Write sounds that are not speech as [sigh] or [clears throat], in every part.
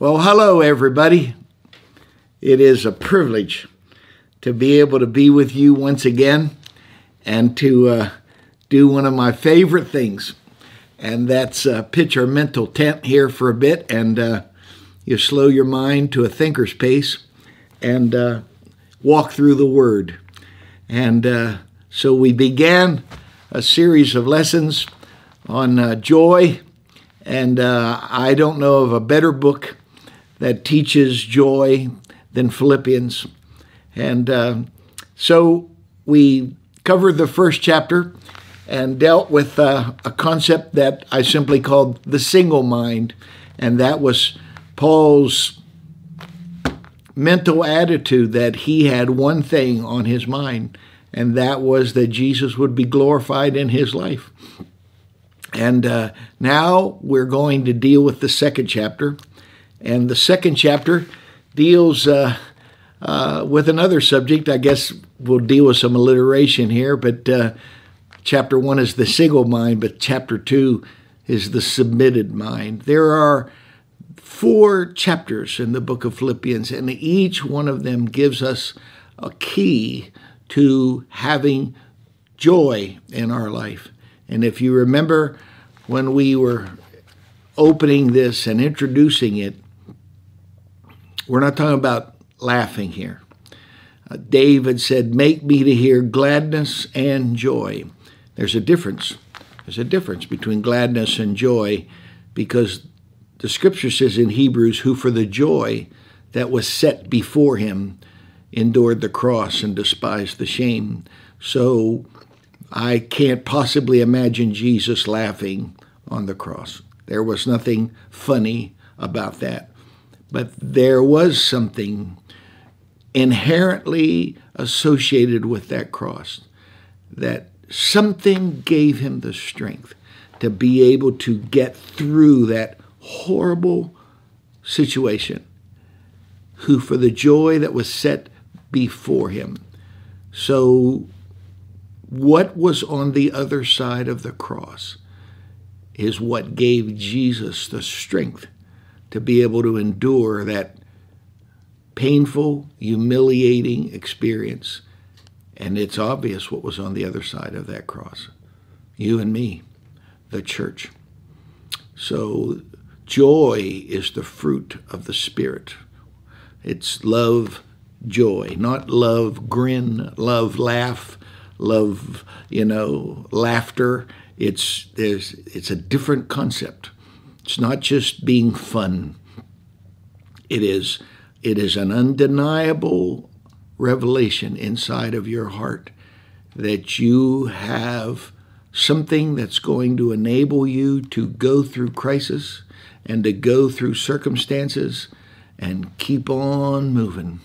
Well, hello, everybody. It is a privilege to be able to be with you once again and to uh, do one of my favorite things, and that's uh, pitch our mental tent here for a bit and uh, you slow your mind to a thinker's pace and uh, walk through the Word. And uh, so we began a series of lessons on uh, joy, and I don't know of a better book that teaches joy than Philippians. And uh, so we covered the first chapter and dealt with uh, a concept that I simply called the single mind, and that was Paul's mental attitude that he had one thing on his mind, and that was that Jesus would be glorified in his life. And uh, now we're going to deal with the second chapter, and the second chapter deals uh, uh, with another subject. I guess we'll deal with some alliteration here, but uh, chapter one is the single mind, but chapter two is the submitted mind. There are four chapters in the book of Philippians, and each one of them gives us a key to having joy in our life. And if you remember when we were opening this and introducing it, we're not talking about laughing here. Uh, David said, Make me to hear gladness and joy. There's a difference. There's a difference between gladness and joy because the scripture says in Hebrews, Who for the joy that was set before him endured the cross and despised the shame. So I can't possibly imagine Jesus laughing on the cross. There was nothing funny about that. But there was something inherently associated with that cross that something gave him the strength to be able to get through that horrible situation who for the joy that was set before him. So what was on the other side of the cross is what gave Jesus the strength to be able to endure that painful, humiliating experience. And it's obvious what was on the other side of that cross you and me, the church. So, joy is the fruit of the Spirit. It's love, joy, not love, grin, love, laugh, love, you know, laughter. It's, there's, it's a different concept. It's not just being fun. It is it is an undeniable revelation inside of your heart that you have something that's going to enable you to go through crisis and to go through circumstances and keep on moving.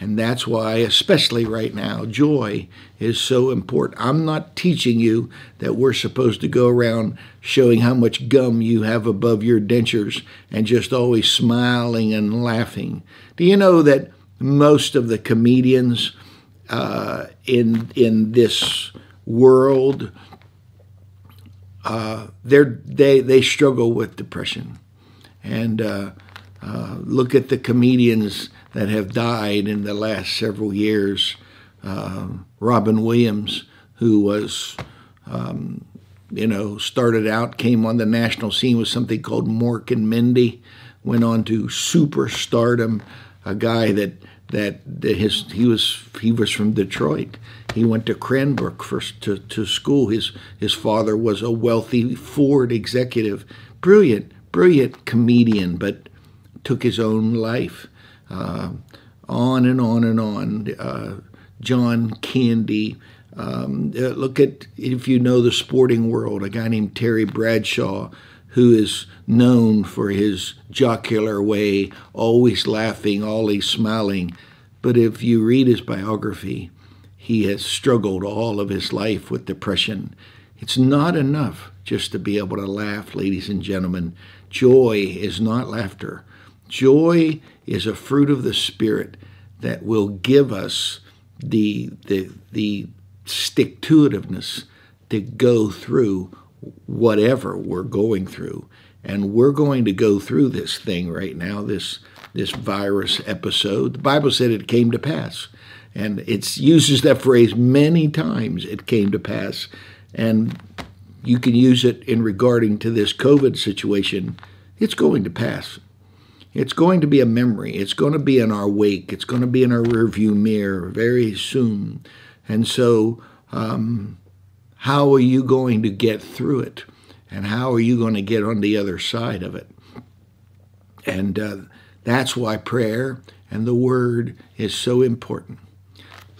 And that's why, especially right now, joy is so important. I'm not teaching you that we're supposed to go around showing how much gum you have above your dentures and just always smiling and laughing. Do you know that most of the comedians uh, in in this world uh, they they struggle with depression, and uh, uh look at the comedians that have died in the last several years. Um, Robin Williams, who was, um, you know, started out, came on the national scene with something called Mork and Mindy, went on to superstardom. A guy that that, his he was he was from Detroit. He went to Cranbrook for to, to school. His his father was a wealthy Ford executive, brilliant brilliant comedian, but took his own life uh, on and on and on. Uh, John Candy. Um, uh, look at, if you know the sporting world, a guy named Terry Bradshaw, who is known for his jocular way, always laughing, always smiling. But if you read his biography, he has struggled all of his life with depression. It's not enough just to be able to laugh, ladies and gentlemen. Joy is not laughter. Joy is a fruit of the Spirit that will give us the, the, the stick to itiveness to go through whatever we're going through. And we're going to go through this thing right now, this this virus episode. The Bible said it came to pass. And it uses that phrase many times, it came to pass. And you can use it in regarding to this COVID situation. It's going to pass. It's going to be a memory. It's going to be in our wake. It's going to be in our rearview mirror very soon. And so, um, how are you going to get through it? And how are you going to get on the other side of it? And uh, that's why prayer and the Word is so important.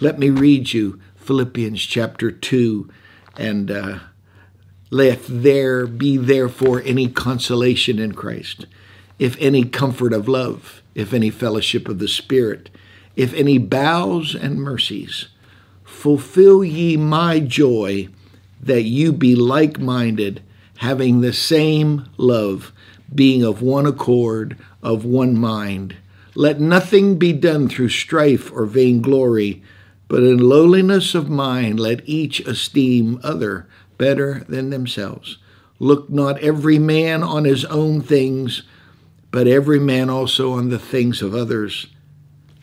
Let me read you Philippians chapter 2 and uh, let there be therefore any consolation in Christ, if any comfort of love, if any fellowship of the Spirit, if any bows and mercies. Fulfill ye my joy, that you be like minded, having the same love, being of one accord, of one mind. Let nothing be done through strife or vainglory but in lowliness of mind, let each esteem other better than themselves. Look not every man on his own things, but every man also on the things of others.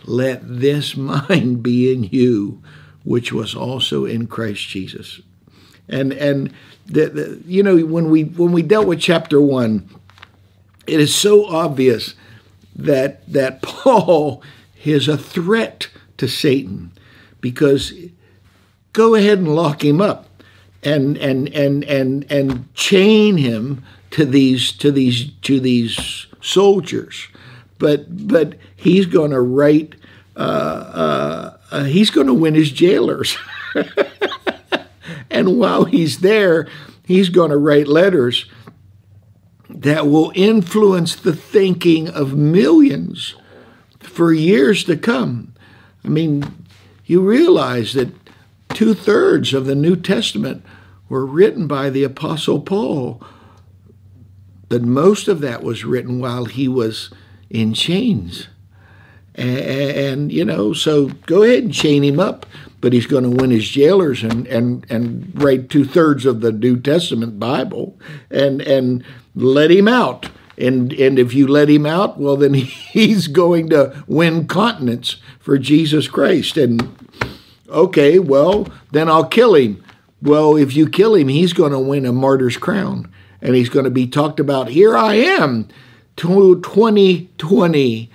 Let this [laughs] mind be in you, which was also in Christ Jesus. And and the, the, you know when we when we dealt with chapter one, it is so obvious that that [laughs] Paul is a threat to Satan because go ahead and lock him up and and and and and chain him to these to these to these soldiers. But but he's going to write uh, uh, uh, he's going to win his jailers. [laughs] And while he's there he's going to write letters that will influence the thinking of millions for years to come. I mean you realize that two thirds of the New Testament were written by the Apostle Paul, but most of that was written while he was in chains. And, and, you know, so go ahead and chain him up, but he's going to win his jailers and, and, and write two thirds of the New Testament Bible and, and let him out. And, and if you let him out, well, then [laughs] he's going to win continents for Jesus Christ. And okay, well, then I'll kill him. Well, if you kill him, he's going to win a martyr's crown. And he's going to be talked about. Here I am, 2020,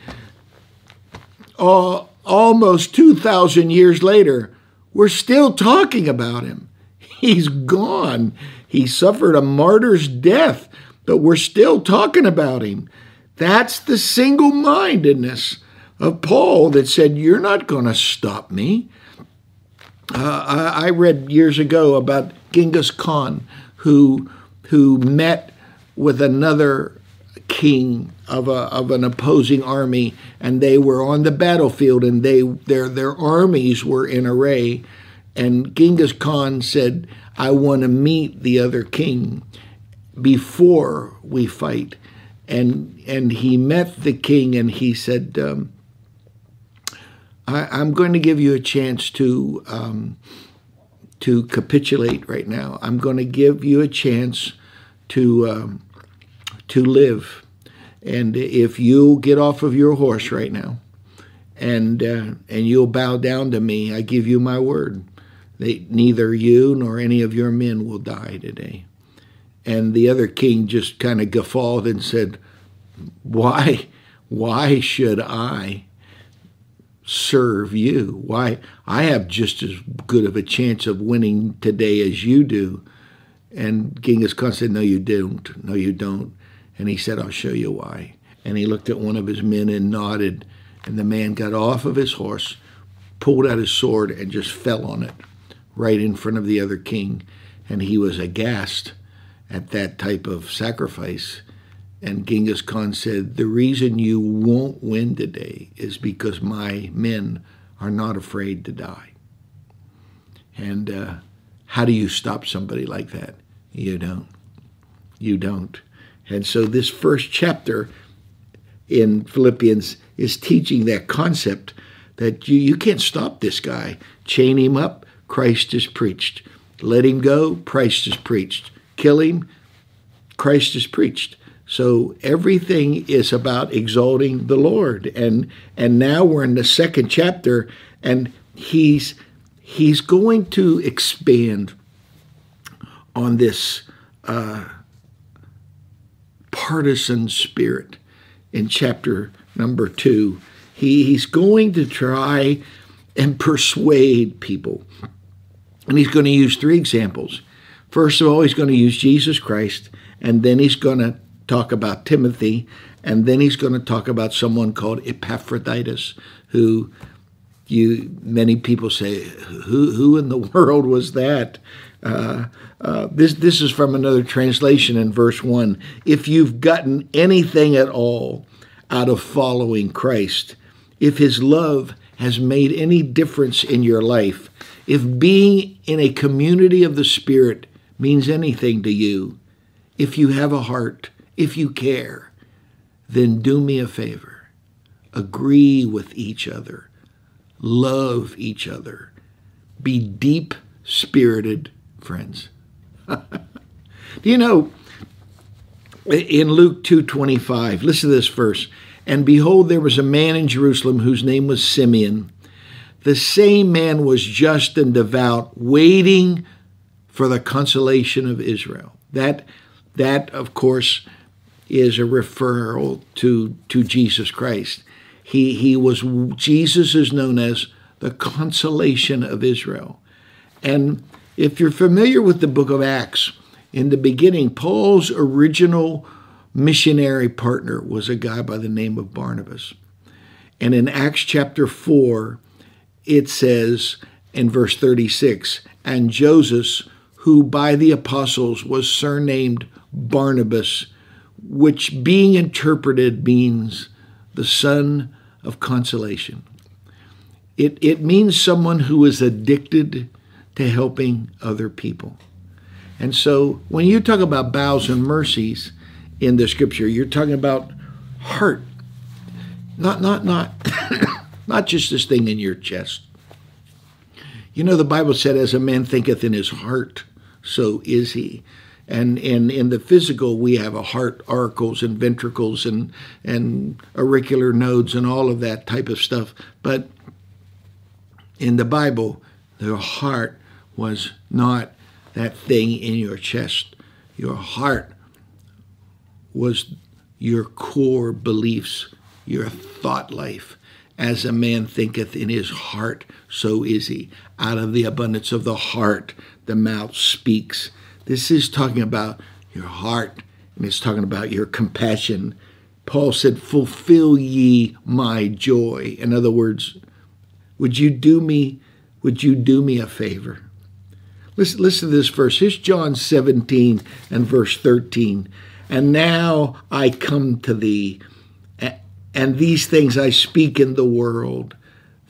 uh, almost 2,000 years later. We're still talking about him. He's gone. He suffered a martyr's death but we're still talking about him. That's the single mindedness of Paul that said, You're not going to stop me. Uh, I, I, read years ago about Genghis Khan, who, who met with another king of, a, of an opposing army, and they were on the battlefield, and they, their, their armies were in array. And Genghis Khan said, I want to meet the other king before we fight. And, and he met the king and he said, um, I, am going to give you a chance to, um, to capitulate right now. I'm going to give you a chance to, um, to live. And if you get off of your horse right now and, uh, and you'll bow down to me, I give you my word. That neither you nor any of your men will die today. And the other king just kind of guffawed and said, Why, why should I serve you? Why, I have just as good of a chance of winning today as you do. And Genghis Khan said, No, you don't. No, you don't. And he said, I'll show you why. And he looked at one of his men and nodded. And the man got off of his horse, pulled out his sword, and just fell on it right in front of the other king. And he was aghast at that type of sacrifice. And Genghis Khan said, The reason you won't win today is because my men are not afraid to die. And uh, how do you stop somebody like that? You don't. You don't. And so this first chapter in Philippians is teaching that concept that you, you can't stop this guy. Chain him up, Christ is preached. Let him go, Christ is preached kill him, Christ is preached. So everything is about exalting the Lord. And and now we're in the second chapter and he's he's going to expand on this uh, partisan spirit in chapter number two. He, he's going to try and persuade people. And he's going to use three examples. First of all, he's going to use Jesus Christ, and then he's going to talk about Timothy, and then he's going to talk about someone called Epaphroditus, who you many people say, who who in the [laughs] world was that? Uh, uh, this this is from another translation in verse one. If you've gotten anything at all out of following Christ, if His love has made any difference in your life, if being in a community of the Spirit means anything to you, if you have a heart, if you care, then do me a favor. Agree with each other. Love each other. Be deep spirited friends. [laughs] do you know in Luke 2:25, listen to this verse. And behold, there was a man in Jerusalem whose name was Simeon. The same man was just and devout, waiting for the consolation of Israel. That, that of course, is a referral to, to Jesus Christ. He, he was, Jesus is known as the consolation of Israel. And if you're familiar with the book of Acts, in the beginning, Paul's original missionary partner was a guy by the name of Barnabas. And in Acts chapter 4, it says in verse 36 and Joseph, who by the apostles was surnamed Barnabas, which being interpreted means the son of consolation. It, it means someone who is addicted to helping other people. And so when you talk about bowels and mercies in the scripture, you're talking about heart. Not not not [coughs] not just this thing in your chest. You know the Bible said as a man thinketh in his heart, so is he. And in, in the physical, we have a heart, auricles, and ventricles, and and auricular nodes, and all of that type of stuff. But in the Bible, the heart was not that thing in your chest. Your heart was your core beliefs, your thought life. As a man thinketh in his heart, so is he. Out of the abundance of the heart, the mouth speaks. This is talking about your heart, and it's talking about your compassion. Paul said, Fulfill ye my joy. In other words, would you do me, would you do me a favor? Listen, listen to this verse. Here's John 17 and verse 13. And now I come to thee, and these things I speak in the world,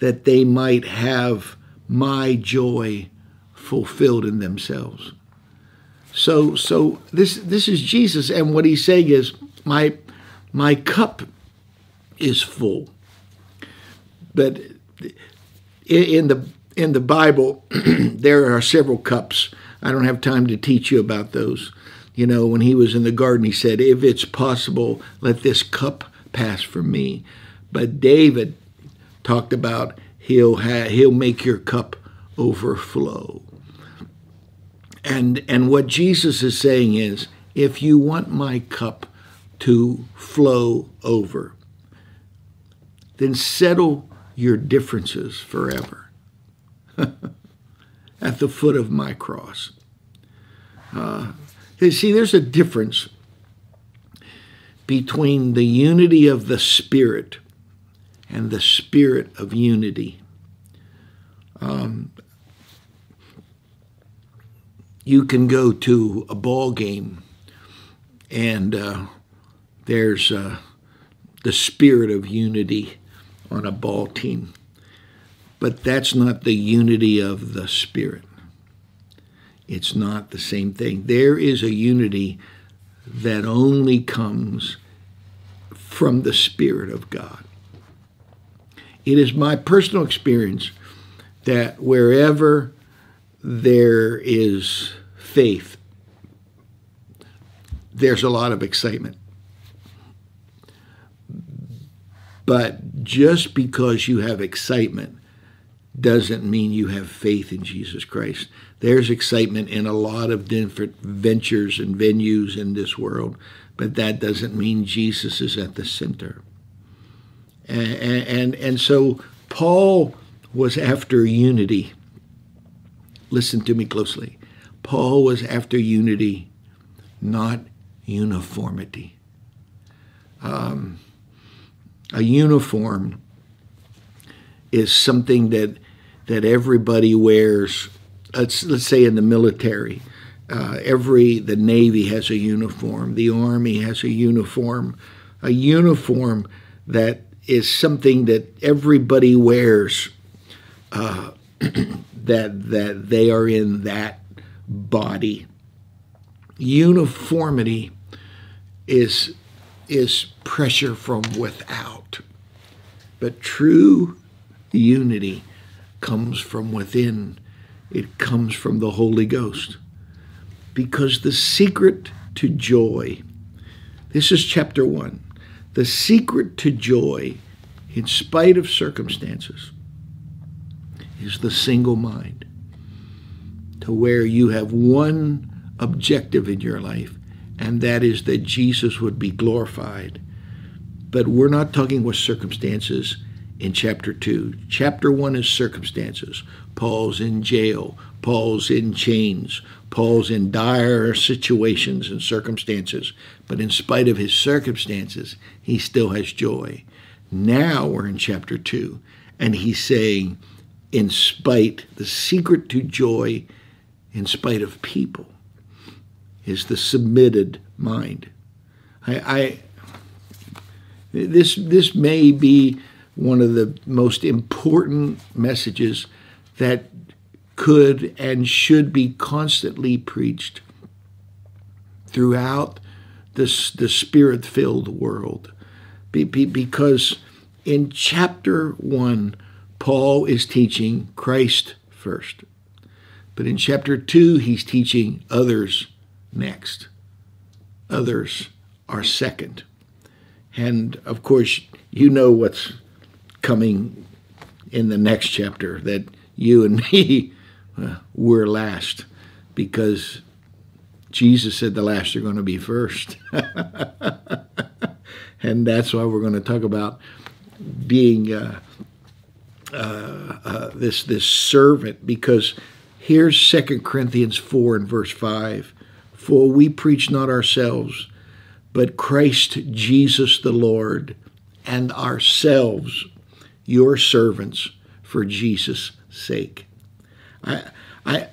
that they might have my joy fulfilled in themselves. So, so this this is Jesus, and what he's saying is, my my cup is full. But in the in the Bible, [clears throat] there are several cups. I don't have time to teach you about those. You know, when he was in the garden, he said, If it's possible, let this cup pass from me. But David talked about he'll ha- he'll make your cup overflow. And and what Jesus is saying is, if you want my cup to flow over, then settle your differences forever. [laughs] at the foot of my cross. Uh, see, there's a difference between the unity of the Spirit and the spirit of unity. Um, you can go to a ball game and uh, there's uh, the spirit of unity on a ball team. But that's not the unity of the Spirit. It's not the same thing. There is a unity that only comes from the Spirit of God. It is my personal experience that wherever there is faith, there's a lot of excitement. But just because you have excitement doesn't mean you have faith in Jesus Christ. There's excitement in a lot of different ventures and venues in this world, but that doesn't mean Jesus is at the center. And, and, and so Paul was after unity. Listen to me closely. Paul was after unity, not uniformity. Um, a uniform is something that that everybody wears. Let's let's say in the military, uh, every the Navy has a uniform, the Army has a uniform, a uniform that is something that everybody wears. Uh, [clears throat] that that they are in that body. Uniformity is is pressure from without. But true unity comes from within, it comes from the Holy Ghost. Because the secret to joy, this is chapter one, the secret to joy, in spite of circumstances, is the single mind. To where you have one objective in your life, and that is that Jesus would be glorified. But we're not talking with circumstances in chapter 2. Chapter 1 is circumstances. Paul's in jail, Paul's in chains, Paul's in dire situations and circumstances. But in spite of his circumstances, he still has joy. Now we're in chapter 2, and he's saying, in spite, the secret to joy, in spite of people is the submitted mind. I, I this this may be one of the most important messages that could and should be constantly preached throughout this the spirit filled world be, be, because in chapter 1 Paul is teaching Christ first but in chapter 2 he's teaching others next. Others are second. And of course, you know what's coming in the next chapter that you and [laughs] me uh, were last because Jesus said the last are going to be first. [laughs] and that's why we're going to talk about being uh, uh, uh, this this servant because here's Second Corinthians 4 and verse 5 for we preach not ourselves, but Christ Jesus the Lord, and ourselves your servants for Jesus' sake. I, I,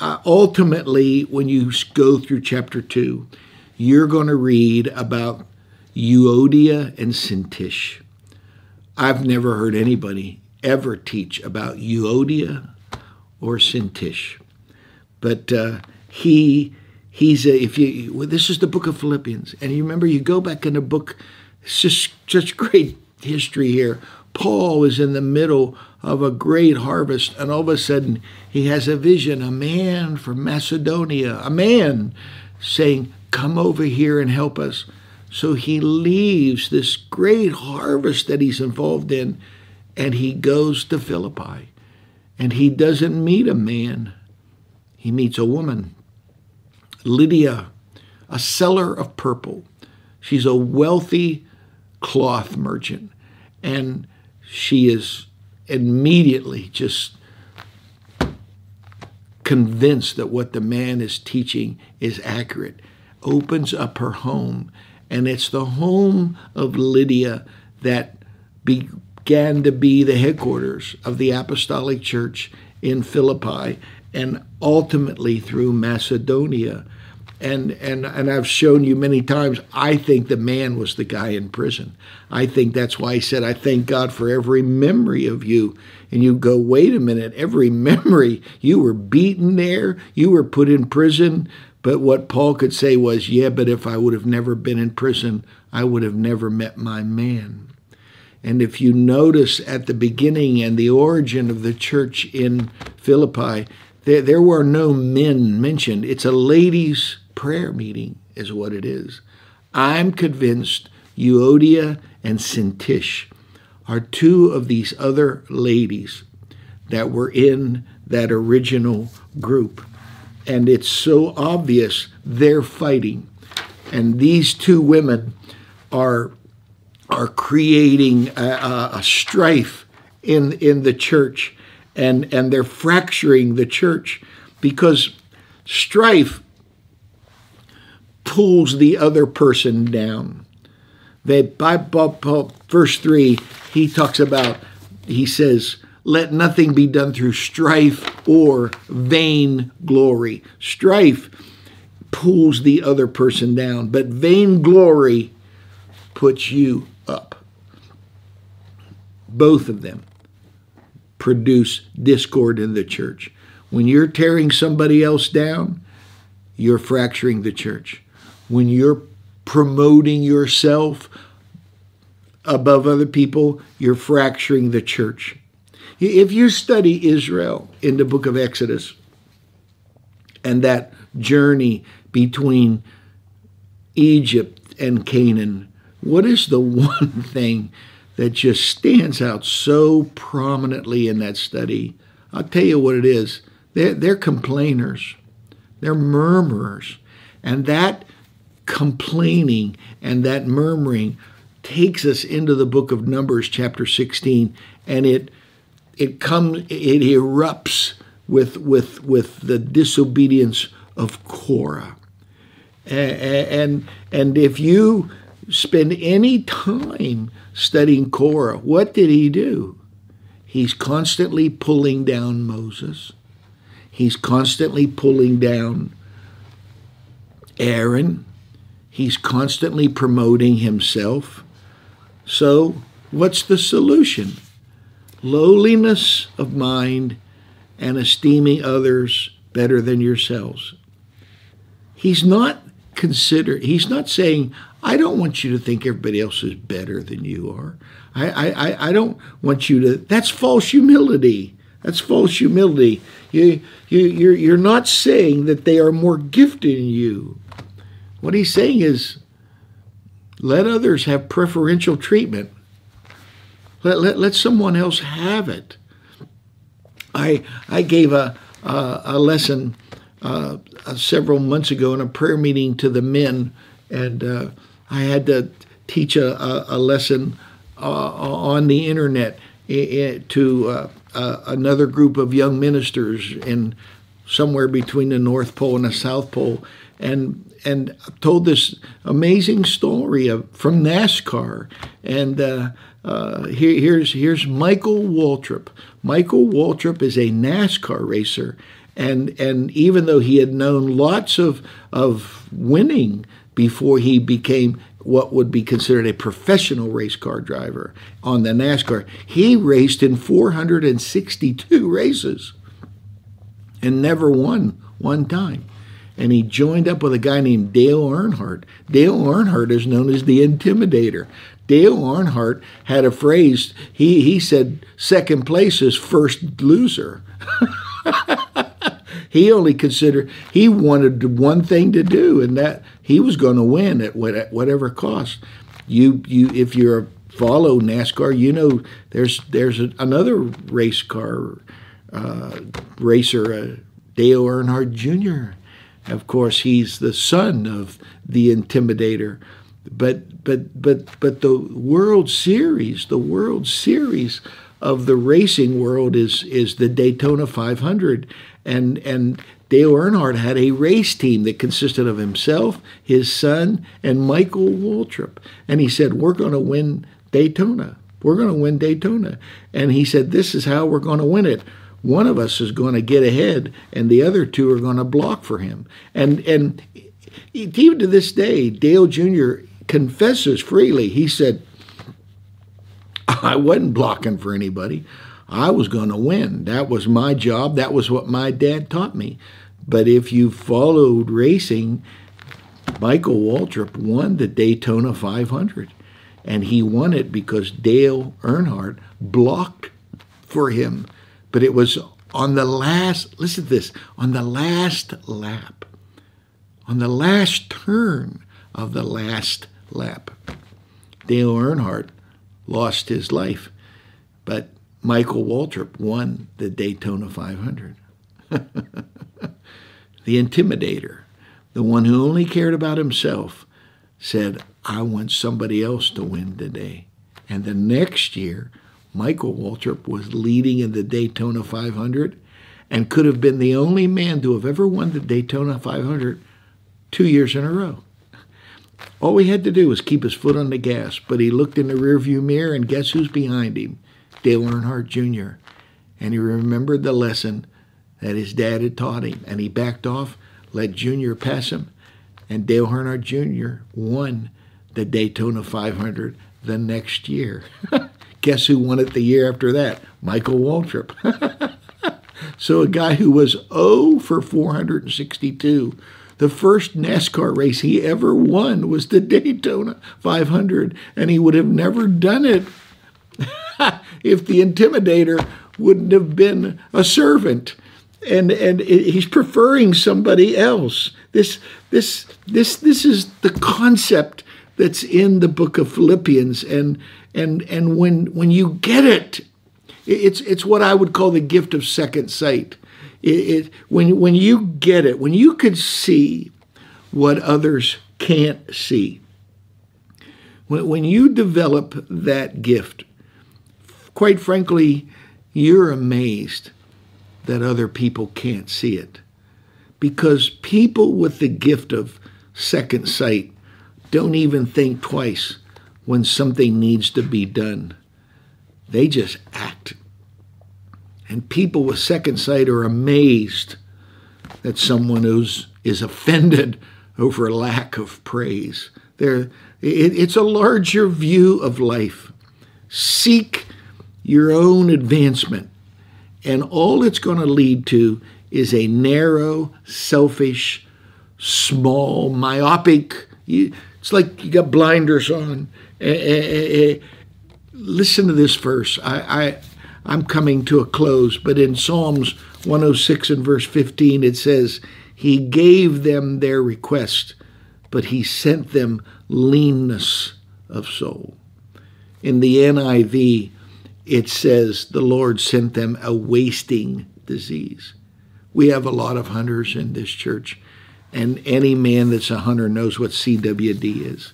I, ultimately, when you go through chapter 2, you're going to read about Euodia and Syntyche. I've never heard anybody ever teach about Euodia or Syntyche, but uh, he he's a, if you well, this is the book of Philippians, and you remember you go back in the book. Just such great history here. Paul is in the middle of a great harvest, and all of a sudden he has a vision. A man from Macedonia, a man saying, "Come over here and help us." So he leaves this great harvest that he's involved in, and he goes to Philippi. And he doesn't meet a man, he meets a woman. Lydia, a seller of purple. She's a wealthy cloth merchant, and she is immediately just convinced that what the man is teaching is accurate, opens up her home. And it's the home of Lydia that began to be the headquarters of the Apostolic Church in Philippi and ultimately through Macedonia. And, and, and I've shown you many times, I think the man was the guy in prison. I think that's why he said, I thank God for every memory of you. And you go, wait a minute, every [laughs] memory, you were beaten there, you were put in prison. But what Paul could say was, yeah, but if I would have never been in prison, I would have never met my man. And if you notice at the beginning and the origin of the church in Philippi, there, there were no men mentioned. It's a ladies' prayer meeting, is what it is. I'm convinced Euodia and Syntyche are two of these other ladies that were in that original group. And it's so obvious they're fighting. And these two women are, are creating a, a strife in, in the church and, and they're fracturing the church because strife pulls the other person down. They, by, by, verse 3, he talks about, he says, let nothing be done through strife or vain glory. Strife pulls the other person down, but vain glory puts you up. Both of them produce discord in the church. When you're tearing somebody else down, you're fracturing the church. When you're promoting yourself above other people, you're fracturing the church. If you study Israel in the book of Exodus and that journey between Egypt and Canaan, what is the [laughs] one thing that just stands out so prominently in that study? I'll tell you what it is. They're, they're complainers, they're murmurers. And that complaining and that murmuring takes us into the book of Numbers, chapter 16, and it it comes it erupts with with with the disobedience of Korah. And and if you spend any time studying Korah, what did he do? He's constantly pulling down Moses. He's constantly pulling down Aaron. He's constantly promoting himself. So, what's the solution? lowliness of mind, and esteeming others better than yourselves. He's not consider he's not saying, I don't want you to think everybody else is better than you are. I, I, I don't want you to that's false humility. That's false humility. You, you, you're, you're not saying that they are more gifted than you. What he's saying is, let others have preferential treatment. Let, let, let someone else have it. I, I gave a, a, a lesson uh, uh, several months ago in a prayer meeting to the men, and uh, I had to teach a, a, lesson uh, on the internet to uh, uh, another group of young ministers in somewhere between the North Pole and the South Pole, and and told this amazing story of from NASCAR, and uh, here, here's here's Michael Waltrip. Michael Waltrip is a NASCAR racer, and and even though he had known lots of of winning before he became what would be considered a professional race car driver on the NASCAR, he raced in 462 races and never won one time. And he joined up with a guy named Dale Earnhardt. Dale Earnhardt is known as the Intimidator. Dale Earnhardt had a phrase. He he said second place is first loser. [laughs] he only considered he wanted one thing to do, and that he was going to win at whatever cost. You you if you're follow NASCAR, you know there's there's another race car uh, racer, uh, Dale Earnhardt Jr. Of course, he's the son of the Intimidator but but but but the World Series, the World Series of the racing world is is the Daytona 500, and and Dale Earnhardt had a race team that consisted of himself, his son, and Michael Waltrip, and he said, "We're going to win Daytona. We're going to win Daytona," and he said, "This is how we're going to win it." One of us is going to get ahead, and the other two are going to block for him. And and even to this day, Dale Jr confesses freely. He said, I wasn't blocking for anybody. I was going to win. That was my job. That was what my dad taught me. But if you followed racing, Michael Waltrip won the Daytona 500. And he won it because Dale Earnhardt blocked for him. But it was on the last, listen to this, on the last lap, on the last turn of the last lap. Dale Earnhardt lost his life. But Michael Waltrip won the Daytona 500. [laughs] the intimidator, the one who only cared about himself, said, I want somebody else to win today. And the next year, Michael Waltrip was leading in the Daytona 500 and could have been the only man to have ever won the Daytona 500 two years in a row. All he had to do was keep his foot on the gas, but he looked in the rearview mirror and guess who's behind him? Dale Earnhardt Jr. And he remembered the lesson that his dad had taught him, and he backed off, let Junior pass him, and Dale Earnhardt Jr. won the Daytona 500 the next year. [laughs] Guess who won it the year after that? Michael Waltrip. [laughs] so a guy who was 0 for 462 the first NASCAR race he ever won was the Daytona 500, and he would have never done it if the Intimidator wouldn't have been a servant. And and he's preferring somebody else. This this this this is the concept that's in the book of Philippians, and and and when when you get it, it's it's what I would call the gift of second sight. It, it, when, when you get it, when you could see what others can't see, when, when you develop that gift, quite frankly, you're amazed that other people can't see it. Because people with the gift of second sight don't even think twice when something needs to be done. They just act and people with second sight are amazed that someone who's is offended [laughs] over a lack of praise. There, it, it's a larger view of life. Seek your own advancement, and all it's going to lead to is a narrow, selfish, small, myopic. It's like you got blinders on. Eh, eh, eh, Listen to this verse. I, I I'm coming to a close, but in Psalms 106 and verse 15, it says, He gave them their request, but He sent them leanness of soul. In the NIV, it says, The Lord sent them a wasting disease. We have a lot of hunters in this church, and any man that's a hunter knows what CWD is.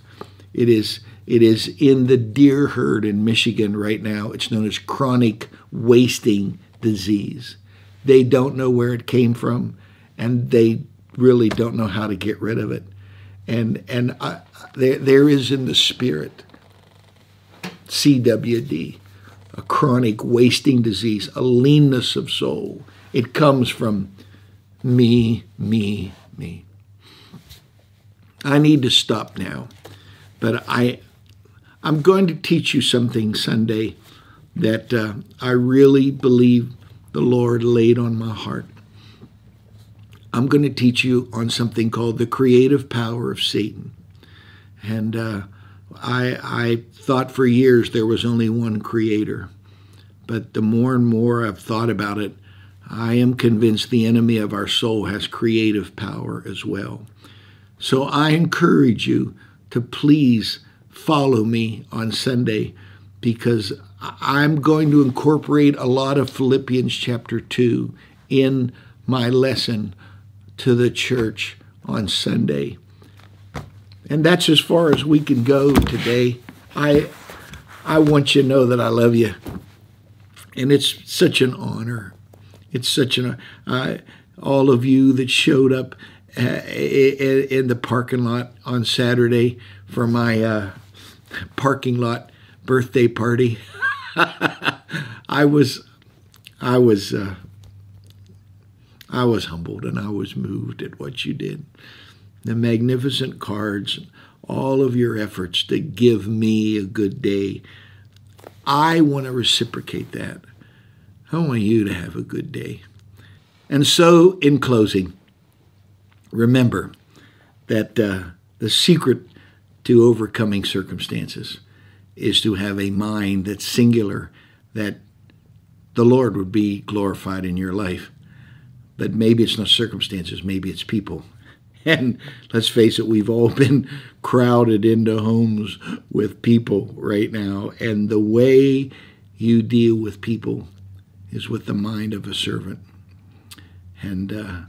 It is it is in the deer herd in Michigan right now. It's known as chronic wasting disease. They don't know where it came from, and they really don't know how to get rid of it. And and uh, there there is in the spirit CWD, a chronic wasting disease, a leanness of soul. It comes from me, me, me. I need to stop now, but I I'm going to teach you something Sunday that uh, I really believe the Lord laid on my heart. I'm going to teach you on something called the creative power of Satan. And uh, I, I thought for years there was only one creator. But the more and more I've thought about it, I am convinced the enemy of our soul has creative power as well. So I encourage you to please follow me on Sunday because I'm going to incorporate a lot of Philippians chapter 2 in my lesson to the church on Sunday. And that's as far as we can go today. I I want you to know that I love you. And it's such an honor. It's such an all of you that showed up uh, in the parking lot on Saturday for my uh, parking lot birthday party. [laughs] I was, I was, uh, I was humbled and I was moved at what you did. The magnificent cards, all of your efforts to give me a good day. I want to reciprocate that. I want you to have a good day. And so, in closing, remember that uh, the secret to overcoming circumstances is to have a mind that's singular, that the Lord would be glorified in your life. But maybe it's not circumstances, maybe it's people. [laughs] And let's face it, we've all been crowded into homes with people right now. And the way you deal with people is with the mind of a servant. And uh,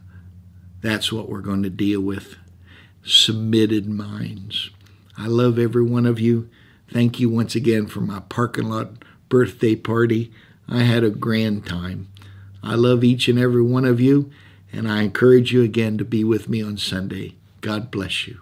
that's what we're going to deal with submitted minds. I love every one of you. Thank you once again for my parking lot birthday party. I had a grand time. I love each and every one of you, and I encourage you again to be with me on Sunday. God bless you.